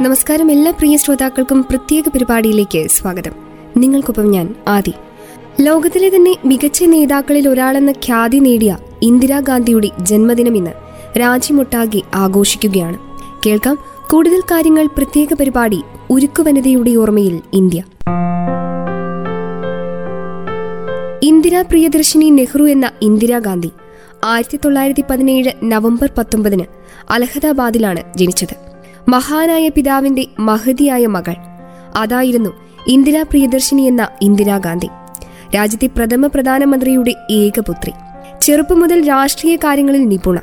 നമസ്കാരം എല്ലാ പ്രിയ ശ്രോതാക്കൾക്കും പ്രത്യേക പരിപാടിയിലേക്ക് സ്വാഗതം. നിങ്ങൾക്കൊപ്പം ഞാൻ ആദി. ലോകത്തിലെ തന്നെ മികച്ച നേതാക്കളിൽ ഒരാളെന്ന ഖ്യാതി നേടിയ ഇന്ദിരാഗാന്ധിയുടെ ജന്മദിനം ഇന്ന് രാജ്യമൊട്ടാകെ ആഘോഷിക്കുകയാണ്. കേൾക്കാം കൂടുതൽ കാര്യങ്ങൾ പ്രത്യേക പരിപാടി ഉരുക്കു വനിതയുടെ ഓർമ്മയിൽ ഇന്ത്യ. ഇന്ദിരാ പ്രിയദർശിനി നെഹ്റു എന്ന ഇന്ദിരാഗാന്ധി ആയിരത്തി തൊള്ളായിരത്തി പതിനേഴ് നവംബർ പത്തൊമ്പതിന് അലഹദാബാദിലാണ് ജനിച്ചത്. മഹാനായ പിതാവിന്റെ മഹതിയായ മകൾ. അതായിരുന്നു ഇന്ദിരാ പ്രിയദർശിനി എന്ന ഇന്ദിരാഗാന്ധി രാജ്യത്തെ പ്രഥമ പ്രധാനമന്ത്രിയുടെ ഏകപുത്രി. ചെറുപ്പം മുതൽ രാഷ്ട്രീയ കാര്യങ്ങളിൽ നിപുണ.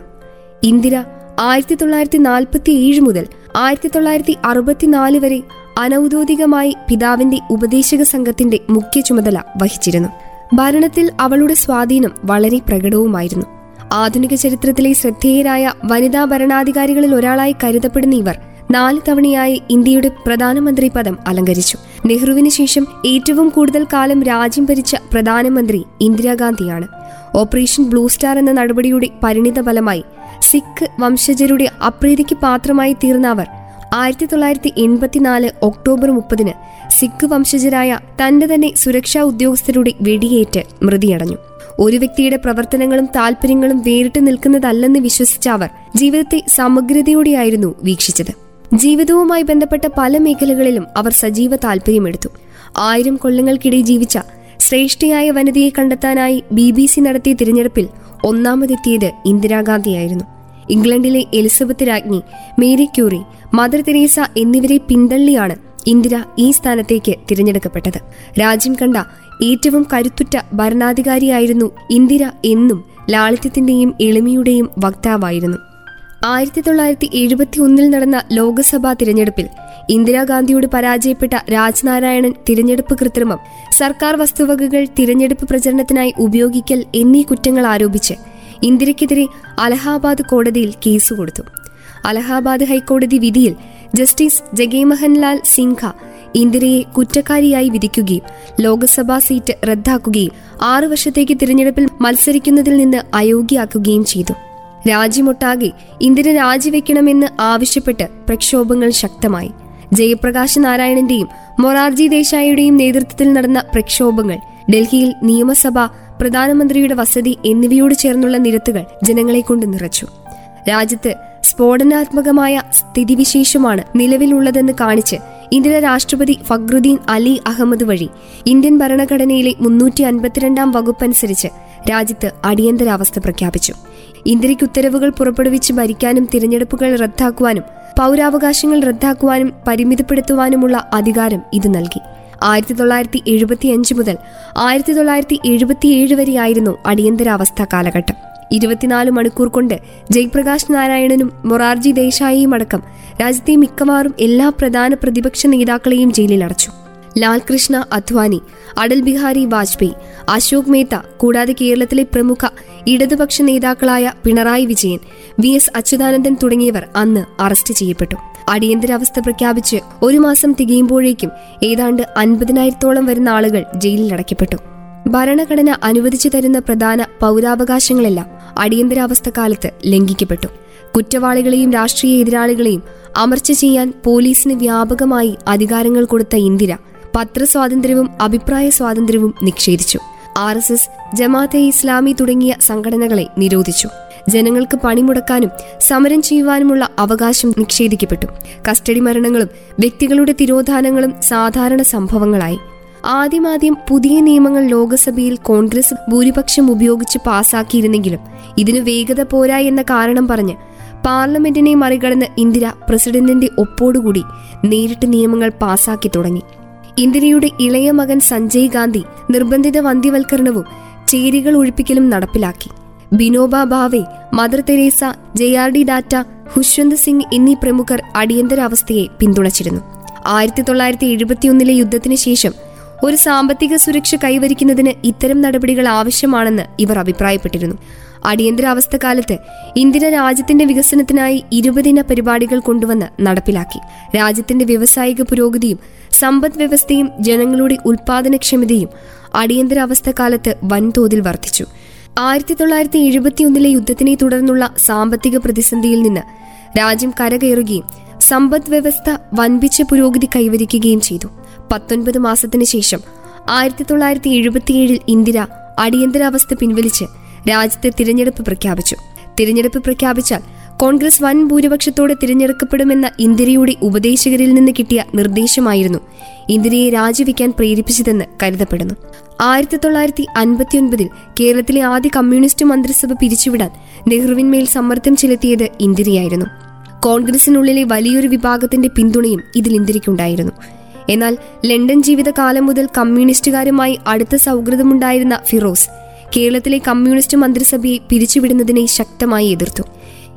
ഇന്ദിര ആയിരത്തി തൊള്ളായിരത്തി നാൽപ്പത്തി ഏഴ് മുതൽ ആയിരത്തി തൊള്ളായിരത്തി അറുപത്തിനാല് വരെ അനൌദ്യോഗികമായി പിതാവിന്റെ ഉപദേശക സംഘത്തിന്റെ മുഖ്യ ചുമതല വഹിച്ചിരുന്നു. ഭരണത്തിൽ അവളുടെ സ്വാധീനം വളരെ പ്രകടവുമായിരുന്നു. ആധുനിക ചരിത്രത്തിലെ ശ്രദ്ധേയരായ വനിതാ ഭരണാധികാരികളിൽ ഒരാളായി കരുതപ്പെടുന്ന ഇവർ നാല് തവണയായി ഇന്ത്യയുടെ പ്രധാനമന്ത്രി പദം അലങ്കരിച്ചു. നെഹ്റുവിന് ശേഷം ഏറ്റവും കൂടുതൽ കാലം രാജ്യം ഭരിച്ച പ്രധാനമന്ത്രി ഇന്ദിരാഗാന്ധിയാണ്. ഓപ്പറേഷൻ ബ്ലൂ സ്റ്റാർ എന്ന നടപടിയുടെ പരിണിത ഫലമായി സിഖ് വംശജരുടെ അപ്രീതിക്ക് പാത്രമായി തീർന്ന അവർ ആയിരത്തി തൊള്ളായിരത്തി എൺപത്തിനാല് ഒക്ടോബർ മുപ്പതിന് സിഖ് വംശജരായ തന്റെ തന്നെ സുരക്ഷാ ഉദ്യോഗസ്ഥരുടെ വെടിയേറ്റ് മൃതിയടഞ്ഞു. ഒരു വ്യക്തിയുടെ പ്രവർത്തനങ്ങളും താല്പര്യങ്ങളും വേറിട്ട് നിൽക്കുന്നതല്ലെന്ന് വിശ്വസിച്ച അവർ ജീവിതത്തെ സമഗ്രതയോടെയായിരുന്നു വീക്ഷിച്ചത്. ജീവിതവുമായി ബന്ധപ്പെട്ട പല മേഖലകളിലും അവർ സജീവ താല്പര്യമെടുത്തു ആയിരം കൊല്ലങ്ങൾക്കിടെ ജീവിച്ച ശ്രേഷ്ഠയായ വനിതയെ കണ്ടെത്താനായി ബി ബി സി നടത്തിയ തിരഞ്ഞെടുപ്പിൽ ഒന്നാമതെത്തിയത് ഇന്ദിരാഗാന്ധിയായിരുന്നു ഇംഗ്ലണ്ടിലെ എലിസബത്ത് രാജ്ഞി മേരി ക്യൂറി മദർ തെരേസ എന്നിവരെ പിന്തള്ളിയാണ് ഇന്ദിര ഈ സ്ഥാനത്തേക്ക് തിരഞ്ഞെടുക്കപ്പെട്ടത്. രാജ്യം കണ്ട ഏറ്റവും കരുത്തുറ്റ ഭരണാധികാരിയായിരുന്നു ഇന്ദിര എന്നും ലാളിത്യത്തിന്റെയും എളിമയുടെയും വക്താവായിരുന്നു. ആയിരത്തി തൊള്ളായിരത്തി എഴുപത്തി ഒന്നിൽ നടന്ന ലോക്സഭാ തിരഞ്ഞെടുപ്പിൽ ഇന്ദിരാഗാന്ധിയോട് പരാജയപ്പെട്ട രാജ്നാരായണൻ തിരഞ്ഞെടുപ്പ് കൃത്രിമം സർക്കാർ വസ്തുവകകൾ തിരഞ്ഞെടുപ്പ് പ്രചരണത്തിനായി ഉപയോഗിക്കൽ എന്നീ കുറ്റങ്ങൾ ആരോപിച്ച് ഇന്ദിരയ്ക്കെതിരെ അലഹാബാദ് കോടതിയിൽ കേസ് കൊടുത്തു. അലഹാബാദ് ഹൈക്കോടതി വിധിയിൽ ജസ്റ്റിസ് ജഗേമോഹൻലാൽ സിൻഹ ഇന്ദിരയെ കുറ്റക്കാരിയായി വിധിക്കുകയും ലോക്സഭാ സീറ്റ് റദ്ദാക്കുകയും ആറു വർഷത്തേക്ക് തിരഞ്ഞെടുപ്പിൽ മത്സരിക്കുന്നതിൽ നിന്ന് അയോഗ്യയാക്കുകയും ചെയ്തു. രാജ്യമൊട്ടാകെ ഇന്ദിര രാജിവെക്കണമെന്ന് ആവശ്യപ്പെട്ട് പ്രക്ഷോഭങ്ങൾ ശക്തമായി. ജയപ്രകാശ് നാരായണന്റെയും മൊറാർജി ദേശായിയുടെയും നേതൃത്വത്തിൽ നടന്ന പ്രക്ഷോഭങ്ങൾ ഡൽഹിയിൽ നിയമസഭ പ്രധാനമന്ത്രിയുടെ വസതി എന്നിവയോട് ചേർന്നുള്ള നിരത്തുകൾ ജനങ്ങളെ കൊണ്ട് നിറച്ചു. രാജ്യത്ത് സ്ഫോടനാത്മകമായ സ്ഥിതിവിശേഷമാണ് നിലവിലുള്ളതെന്ന് കാണിച്ച് ഇന്ദിര രാഷ്ട്രപതി ഫക്രുദ്ദീൻ അലി അഹമ്മദ് വഴി ഇന്ത്യൻ ഭരണഘടനയിലെ മുന്നൂറ്റി അൻപത്തിരണ്ടാം വകുപ്പനുസരിച്ച് രാജ്യത്ത് അടിയന്തരാവസ്ഥ പ്രഖ്യാപിച്ചു. ഇന്ത്യയ്ക്ക് ഉത്തരവുകൾ പുറപ്പെടുവിച്ച് ഭരിക്കാനും തിരഞ്ഞെടുപ്പുകൾ റദ്ദാക്കുവാനും പൗരാവകാശങ്ങൾ റദ്ദാക്കുവാനും പരിമിതപ്പെടുത്തുവാനുമുള്ള അധികാരം ഇത് നൽകി. ആയിരത്തി തൊള്ളായിരത്തി എഴുപത്തിയഞ്ച് മുതൽ ആയിരത്തി തൊള്ളായിരത്തി എഴുപത്തിയേഴ് വരെയായിരുന്നു അടിയന്തരാവസ്ഥ കാലഘട്ടം. ഇരുപത്തിനാല് മണിക്കൂർ കൊണ്ട് ജയ്പ്രകാശ് നാരായണനും മൊറാർജി ദേശായിയും അടക്കം രാജ്യത്തെ മിക്കവാറും എല്ലാ പ്രധാന പ്രതിപക്ഷ നേതാക്കളെയും ജയിലിലടച്ചു ലാൽകൃഷ്ണ അദ്വാനി അടൽ ബിഹാരി വാജ്പേയി അശോക് മേത്ത കൂടാതെ കേരളത്തിലെ പ്രമുഖ ഇടതുപക്ഷ നേതാക്കളായ പിണറായി വിജയൻ വി എസ് അച്യുതാനന്ദൻ തുടങ്ങിയവർ അന്ന് അറസ്റ്റ് ചെയ്യപ്പെട്ടു. അടിയന്തരാവസ്ഥ പ്രഖ്യാപിച്ച് ഒരു മാസം തികയുമ്പോഴേക്കും ഏതാണ്ട് അൻപതിനായിരത്തോളം വരുന്ന ആളുകൾ ജയിലിൽ അടയ്ക്കപ്പെട്ടു. ഭരണഘടന അനുവദിച്ചു തരുന്ന പ്രധാന പൗരാവകാശങ്ങളെല്ലാം അടിയന്തരാവസ്ഥ കാലത്ത് ലംഘിക്കപ്പെട്ടു. കുറ്റവാളികളെയും രാഷ്ട്രീയ എതിരാളികളെയും അമർച്ച ചെയ്യാൻ പോലീസിന് വ്യാപകമായി അധികാരങ്ങൾ കൊടുത്ത ഇന്ദിര പത്രസ്വാതന്ത്ര്യവും അഭിപ്രായ സ്വാതന്ത്ര്യവും നിഷേധിച്ചു. R S S Jamaat e Islami തുടങ്ങിയ സംഘടനകളെ നിരോധിച്ചു. ജനങ്ങൾക്ക് പണിമുടക്കാനും സമരം ചെയ്യുവാനുമുള്ള അവകാശം നിഷേധിക്കപ്പെട്ടു. കസ്റ്റഡി മരണങ്ങളും വ്യക്തികളുടെ തിരോധാനങ്ങളും സാധാരണ സംഭവങ്ങളായി. ആദ്യമാദ്യം പുതിയ നിയമങ്ങൾ ലോകസഭയിൽ കോൺഗ്രസ് ഭൂരിപക്ഷം ഉപയോഗിച്ച് പാസാക്കിയിരുന്നെങ്കിലും ഇതിനു വേഗത പോരാ എന്ന കാരണം പറഞ്ഞ് പാർലമെന്റിനെ മറികടന്ന് ഇന്ദിര പ്രസിഡന്റിന്റെ ഒപ്പോടുകൂടി നേരിട്ട് നിയമങ്ങൾ പാസാക്കി തുടങ്ങി. ഇന്ദിരയുടെ ഇളയ മകൻ സഞ്ജയ് ഗാന്ധി നിർബന്ധിത വന്ധ്യവൽക്കരണവും ചേരികൾ ഒഴിപ്പിക്കലും നടപ്പിലാക്കി. Vinoba Bhave Mother Teresa J R D Tata Khushwant Singh എന്നീ പ്രമുഖർ അടിയന്തരാവസ്ഥയെ പിന്തുണച്ചിരുന്നു. ആയിരത്തി തൊള്ളായിരത്തി എഴുപത്തിയൊന്നിലെ യുദ്ധത്തിന് ശേഷം ഒരു സാമ്പത്തിക സുരക്ഷ കൈവരിക്കുന്നതിന് ഇത്തരം നടപടികൾ ആവശ്യമാണെന്ന് ഇവർ അഭിപ്രായപ്പെട്ടിരുന്നു. അടിയന്തരാവസ്ഥ കാലത്ത് ഇന്ദിര രാജ്യത്തിന്റെ വികസനത്തിനായി ഇരുപതിന പരിപാടികൾ കൊണ്ടുവന്ന് നടപ്പിലാക്കി. രാജ്യത്തിന്റെ വ്യവസായിക പുരോഗതിയും സമ്പദ് വ്യവസ്ഥയും ജനങ്ങളുടെ ഉൽപാദനക്ഷമതയും അടിയന്തരാവസ്ഥ കാലത്ത് വൻതോതിൽ വർദ്ധിച്ചു. ആയിരത്തി തൊള്ളായിരത്തി എഴുപത്തിയൊന്നിലെ യുദ്ധത്തിനെ തുടർന്നുള്ള സാമ്പത്തിക പ്രതിസന്ധിയിൽ നിന്ന് രാജ്യം കരകയറുകയും സമ്പദ് വ്യവസ്ഥ വൻപിച്ച പുരോഗതി കൈവരിക്കുകയും ചെയ്തു. പത്തൊൻപത് മാസത്തിന് ശേഷം ആയിരത്തി തൊള്ളായിരത്തി എഴുപത്തിയേഴിൽ ഇന്ദിര അടിയന്തരാവസ്ഥ പിൻവലിച്ച് രാജ്യത്തെ തിരഞ്ഞെടുപ്പ് പ്രഖ്യാപിച്ചു. തിരഞ്ഞെടുപ്പ് പ്രഖ്യാപിച്ചാൽ കോൺഗ്രസ് വൻ ഭൂരിപക്ഷത്തോടെ തിരഞ്ഞെടുക്കപ്പെടുമെന്ന ഇന്ദിരയുടെ ഉപദേശകരിൽ നിന്ന് കിട്ടിയ നിർദ്ദേശമായിരുന്നു ഇന്ദിരയെ രാജിവെക്കാൻ പ്രേരിപ്പിച്ചതെന്ന് കരുതപ്പെടുന്നു. ആയിരത്തി തൊള്ളായിരത്തി അൻപത്തിയൊൻപതിൽ കേരളത്തിലെ ആദ്യ കമ്മ്യൂണിസ്റ്റ് മന്ത്രിസഭ പിരിച്ചുവിടാൻ നെഹ്റുവിന്മേൽ സമ്മർദ്ദം ചെലുത്തിയത് ഇന്ദിരയായിരുന്നു. കോൺഗ്രസിനുള്ളിലെ വലിയൊരു വിഭാഗത്തിന്റെ പിന്തുണയും ഇതിൽ ഇന്ദിരയ്ക്കുണ്ടായിരുന്നു. എന്നാൽ ലണ്ടൻ ജീവിതകാലം മുതൽ കമ്മ്യൂണിസ്റ്റുകാരുമായി അടുത്ത സൗഹൃദമുണ്ടായിരുന്ന ഫിറോസ് കേരളത്തിലെ കമ്മ്യൂണിസ്റ്റ് മന്ത്രിസഭയെ പിരിച്ചുവിടുന്നതിനെ ശക്തമായി എതിർത്തു.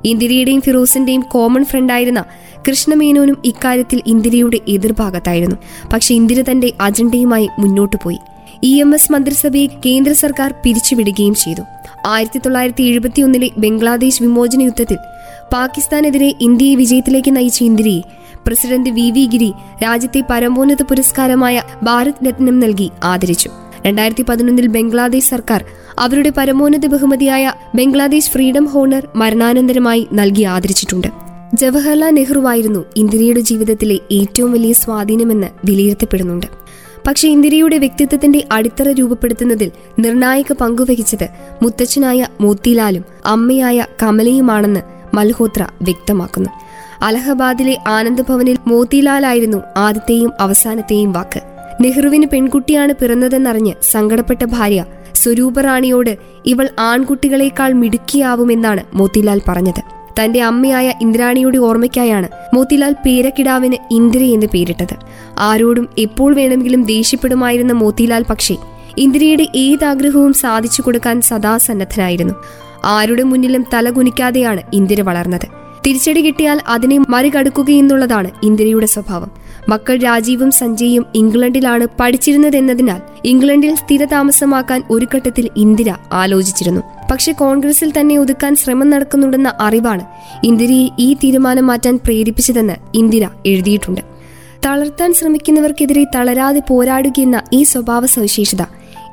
ഇന്ദിരയുടെയും ഫിറോസിന്റെയും കോമൺ ഫ്രണ്ടായിരുന്ന കൃഷ്ണമേനോനും ഇക്കാര്യത്തിൽ ഇന്ദിരയുടെ എതിർഭാഗത്തായിരുന്നു. പക്ഷെ ഇന്ദിര തന്റെ അജണ്ടയുമായി മുന്നോട്ടു പോയി. ഇ എം എസ് മന്ത്രിസഭയെ കേന്ദ്ര സർക്കാർ പിരിച്ചുവിടുകയും ചെയ്തു. ആയിരത്തി തൊള്ളായിരത്തി എഴുപത്തിയൊന്നിലെ ബംഗ്ലാദേശ് വിമോചന യുദ്ധത്തിൽ പാകിസ്ഥാനെതിരെ ഇന്ത്യയെ വിജയത്തിലേക്ക് നയിച്ച Indira president V V Giri രാജ്യത്തെ പരമോന്നത പുരസ്കാരമായ ഭാരത് രത്നം നൽകി ആദരിച്ചു. രണ്ടായിരത്തി പതിനൊന്നിൽ ബംഗ്ലാദേശ് സർക്കാർ അവരുടെ പരമോന്നത ബഹുമതിയായ ബംഗ്ലാദേശ് ഫ്രീഡം ഹോണർ മരണാനന്തരമായി നൽകി ആദരിച്ചിട്ടുണ്ട്. ജവഹർലാൽ നെഹ്റുവായിരുന്നു ഇന്ദിരയുടെ ജീവിതത്തിലെ ഏറ്റവും വലിയ സ്വാധീനമെന്ന് വിലയിരുത്തപ്പെടുന്നുണ്ട്. പക്ഷേ ഇന്ദിരയുടെ വ്യക്തിത്വത്തിന്റെ അടിത്തറ രൂപപ്പെടുത്തുന്നതിൽ നിർണായക പങ്കുവഹിച്ചത് മുത്തച്ഛനായ മോത്തിലാലും അമ്മയായ കമലയുമാണെന്ന് മൽഹോത്ര വ്യക്തമാക്കുന്നു. അലഹബാദിലെ ആനന്ദഭവനിൽ മോത്തിലാലായിരുന്നു ആദ്യത്തെയും അവസാനത്തെയും വാക്ക്. നെഹ്റുവിന് പെൺകുട്ടിയാണ് പിറന്നതെന്നറിഞ്ഞ് സങ്കടപ്പെട്ട ഭാര്യ സ്വരൂപ റാണിയോട് ഇവൾ ആൺകുട്ടികളെക്കാൾ മിടുക്കിയാവുമെന്നാണ് മോത്തിലാൽ പറഞ്ഞത്. തന്റെ അമ്മയായ ഇന്ദ്രാണിയുടെ ഓർമ്മയ്ക്കായാണ് മോത്തിലാൽ പേരക്കിടാവിന് ഇന്ദിര എന്ന് പേരിട്ടത്. ആരോടും എപ്പോൾ വേണമെങ്കിലും ദേഷ്യപ്പെടുമായിരുന്ന മോത്തിലാൽ പക്ഷേ ഇന്ദിരയുടെ ഏതാഗ്രഹവും സാധിച്ചു കൊടുക്കാൻ സദാ സന്നദ്ധനായിരുന്നു ആരുടെ മുന്നിലും തലകുനിക്കാതെയാണ് ഇന്ദിര വളർന്നത്. തിരിച്ചടി കിട്ടിയാൽ അതിനെ മറികടക്കുകയെന്നുള്ളതാണ് ഇന്ദിരയുടെ സ്വഭാവം. മക്കൾ രാജീവും സഞ്ജയും ഇംഗ്ലണ്ടിലാണ് പഠിച്ചിരുന്നതെന്നതിനാൽ ഇംഗ്ലണ്ടിൽ സ്ഥിരതാമസമാക്കാൻ ഒരു ഘട്ടത്തിൽ ഇന്ദിര ആലോചിച്ചിരുന്നു. പക്ഷെ കോൺഗ്രസിൽ തന്നെ ഒതുക്കാൻ ശ്രമം നടക്കുന്നുണ്ടെന്ന അറിവാണ് ഇന്ദിരയെ ഈ തീരുമാനം മാറ്റാൻ പ്രേരിപ്പിച്ചതെന്ന് ഇന്ദിര എഴുതിയിട്ടുണ്ട്. തളർത്താൻ ശ്രമിക്കുന്നവർക്കെതിരെ തളരാതെ പോരാടുകയെന്ന ഈ സ്വഭാവ സവിശേഷത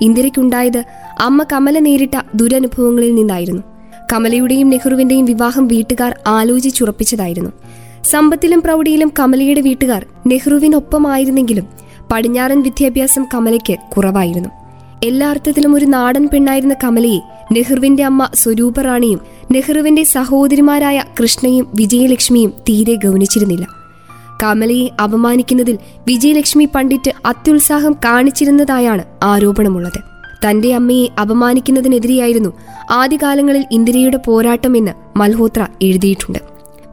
ഇന്ദിരയ്ക്കുണ്ടായത് അമ്മ കമല നേരിട്ട ദുരനുഭവങ്ങളിൽ നിന്നായിരുന്നു. കമലയുടെയും നെഹ്റുവിന്റെയും വിവാഹം വീട്ടുകാർ ആലോചിച്ചുറപ്പിച്ചതായിരുന്നു. സമ്പത്തിലും പ്രൗഢിയിലും കമലയുടെ വീട്ടുകാർ നെഹ്റുവിനൊപ്പമായിരുന്നെങ്കിലും പടിഞ്ഞാറൻ വിദ്യാഭ്യാസം കമലയ്ക്ക് കുറവായിരുന്നു. എല്ലാ അർത്ഥത്തിലും ഒരു നാടൻ പെണ്ണായിരുന്ന കമലയെ നെഹ്റുവിന്റെ അമ്മ സ്വരൂപറാണിയും നെഹ്റുവിന്റെ സഹോദരിമാരായ കൃഷ്ണയും വിജയലക്ഷ്മിയും തീരെ ഗൗനിച്ചിരുന്നില്ല. കമലയെ അപമാനിക്കുന്നതിൽ വിജയലക്ഷ്മി പണ്ഡിറ്റ് അത്യുത്സാഹം കാണിച്ചിരുന്നതായാണ് ആരോപണമുള്ളത്. തന്റെ അമ്മയെ അപമാനിക്കുന്നതിനെതിരെയായിരുന്നു ആദ്യകാലങ്ങളിൽ ഇന്ദിരയുടെ പോരാട്ടമെന്ന് മൽഹോത്ര എഴുതിയിട്ടുണ്ട്.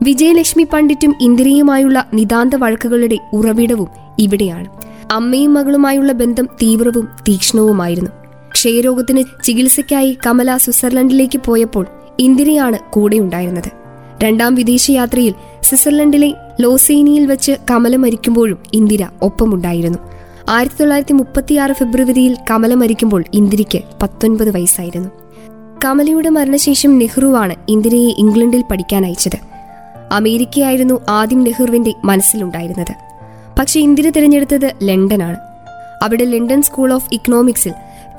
വിജയലക്ഷ്മി പണ്ഡിറ്റും ഇന്ദിരയുമായുള്ള നിതാന്ത വഴക്കുകളുടെ ഉറവിടവും ഇവിടെയാണ്. അമ്മയും മകളുമായുള്ള ബന്ധം തീവ്രവും തീക്ഷ്ണവുമായിരുന്നു. ക്ഷയരോഗത്തിന് ചികിത്സയ്ക്കായി കമല സ്വിറ്റ്സർലൻഡിലേക്ക് പോയപ്പോൾ ഇന്ദിരയാണ് കൂടെയുണ്ടായിരുന്നത്. രണ്ടാം വിദേശയാത്രയിൽ സ്വിറ്റ്സർലൻഡിലെ ലോസേനിയിൽ വെച്ച് കമല മരിക്കുമ്പോഴും ഇന്ദിര ഒപ്പമുണ്ടായിരുന്നു. ആയിരത്തി തൊള്ളായിരത്തി മുപ്പത്തിയാറ് ഫെബ്രുവരിയിൽ കമല മരിക്കുമ്പോൾ ഇന്ദിരയ്ക്ക് പത്തൊൻപത് വയസ്സായിരുന്നു. കമലയുടെ മരണശേഷം നെഹ്റുവാണ് ഇന്ദിരയെ ഇംഗ്ലണ്ടിൽ പഠിക്കാൻ അയച്ചത്. അമേരിക്കയായിരുന്നു ആദ്യം നെഹ്റുവിന്റെ മനസ്സിലുണ്ടായിരുന്നത്. പക്ഷെ ഇന്ദിര തിരഞ്ഞെടുത്തത് ലണ്ടനാണ്. അവിടെ ലണ്ടൻ സ്കൂൾ ഓഫ് ഇക്കണോമിക്സിൽ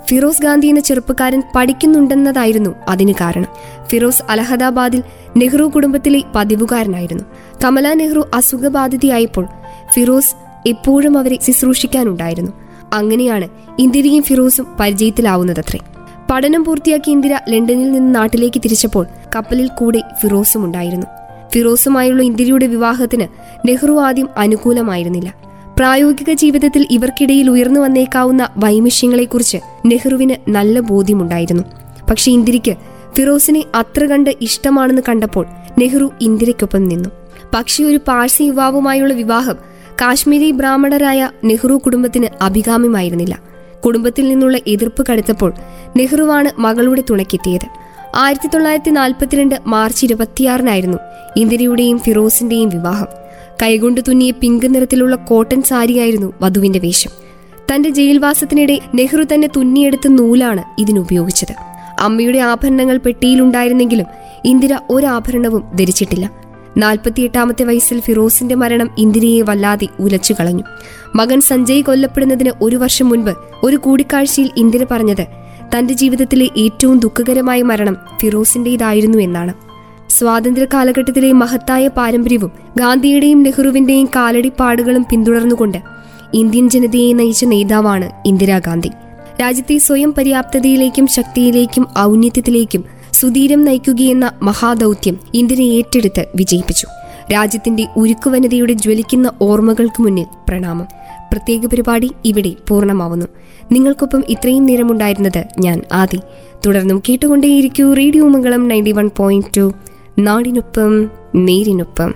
ഫിറോസ് ഗാന്ധി എന്ന ചെറുപ്പക്കാരൻ പഠിക്കുന്നുണ്ടെന്നതായിരുന്നു അതിന് കാരണം. ഫിറോസ് അലഹദാബാദിൽ നെഹ്റു കുടുംബത്തിലെ പതിവുകാരനായിരുന്നു. കമല നെഹ്റു അസുഖബാധിതയായപ്പോൾ ഫിറോസ് എപ്പോഴും അവരെ ശുശ്രൂഷിക്കാനുണ്ടായിരുന്നു. അങ്ങനെയാണ് ഇന്ദിരയും ഫിറോസും പരിചയത്തിലാവുന്നതത്രേ. പഠനം പൂർത്തിയാക്കി ഇന്ദിര ലണ്ടനിൽ നിന്ന് നാട്ടിലേക്ക് തിരിച്ചപ്പോൾ കപ്പലിൽ കൂടെ ഫിറോസും ഉണ്ടായിരുന്നു. ഫിറോസുമായുള്ള ഇന്ദിരയുടെ വിവാഹത്തിന് നെഹ്റു ആദ്യം അനുകൂലമായിരുന്നില്ല. പ്രായോഗിക ജീവിതത്തിൽ ഇവർക്കിടയിൽ ഉയർന്നു വന്നേക്കാവുന്ന വൈമിഷ്യങ്ങളെക്കുറിച്ച് നെഹ്റുവിന് നല്ല ബോധ്യമുണ്ടായിരുന്നു. പക്ഷെ ഇന്ദിരയ്ക്ക് ഫിറോസിനെ അത്ര കണ്ട് ഇഷ്ടമാണെന്ന് കണ്ടപ്പോൾ നെഹ്റു ഇന്ദിരയ്ക്കൊപ്പം നിന്നു. പക്ഷെ ഒരു പാഴ്സി യുവാവുമായുള്ള വിവാഹം കാശ്മീരി ബ്രാഹ്മണരായ നെഹ്റു കുടുംബത്തിന് അഭികാമ്യമായിരുന്നില്ല. കുടുംബത്തിൽ നിന്നുള്ള എതിർപ്പ് കടുത്തപ്പോൾ നെഹ്റുവാണ് മകളുടെ തുണയ്ക്കെത്തിയത്. ആയിരത്തി തൊള്ളായിരത്തി നാൽപ്പത്തിരണ്ട് മാർച്ച് ഇരുപത്തിയാറിനായിരുന്നു ഇന്ദിരയുടെയും ഫിറോസിന്റെയും വിവാഹം. കൈകൊണ്ട് തുന്നിയ പിങ്ക് നിറത്തിലുള്ള കോട്ടൺ സാരിയായിരുന്നു വധുവിന്റെ വേഷം. തന്റെ ജയിൽവാസത്തിനിടെ നെഹ്റു തന്നെ തുന്നിയെടുത്ത നൂലാണ് ഇതിനുപയോഗിച്ചത്. അമ്മയുടെ ആഭരണങ്ങൾ പെട്ടിയിലുണ്ടായിരുന്നെങ്കിലും ഇന്ദിര ഒരാഭരണവും ധരിച്ചിട്ടില്ല. നാൽപ്പത്തിയെട്ടാമത്തെ വയസ്സിൽ ഫിറോസിന്റെ മരണം ഇന്ദിരയെ വല്ലാതെ ഉലച്ചു കളഞ്ഞു. മകൻ സഞ്ജയ് കൊല്ലപ്പെടുന്നതിന് ഒരു വർഷം മുൻപ് ഒരു കൂടിക്കാഴ്ചയിൽ ഇന്ദിര പറഞ്ഞത് തന്റെ ജീവിതത്തിലെ ഏറ്റവും ദുഃഖകരമായ മരണം ഫിറോസിന്റേതായിരുന്നു എന്നാണ്. സ്വാതന്ത്ര്യ കാലഘട്ടത്തിലെ മഹത്തായ പാരമ്പര്യവും ഗാന്ധിയുടെയും നെഹ്റുവിന്റെയും കാലടിപ്പാടുകളും പിന്തുടർന്നുകൊണ്ട് ഇന്ത്യൻ ജനതയെ നയിച്ച നേതാവാണ് ഇന്ദിരാഗാന്ധി. രാജ്യത്തെ സ്വയം പര്യാപ്തതയിലേക്കും ശക്തിയിലേക്കും ഔന്നത്യത്തിലേക്കും സുധീരം നയിക്കുകയെന്ന മഹാദൗത്യം ഇന്ത്യനെ ഏറ്റെടുത്ത് വിജയിപ്പിച്ചു. രാജ്യത്തിന്റെ ഉരുക്കുവനതയുടെ ജ്വലിക്കുന്ന ഓർമ്മകൾക്ക് മുന്നിൽ പ്രണാമം. പ്രത്യേക പരിപാടി ഇവിടെ പൂർണമാവുന്നു. നിങ്ങൾക്കൊപ്പം ഇത്രയും നേരമുണ്ടായിരുന്നത് ഞാൻ ആദി. തുടർന്നും കേട്ടുകൊണ്ടേയിരിക്കൂ radio Mangalam ninety one point two. நாடிநுட்பம் நேரினுப்பம்.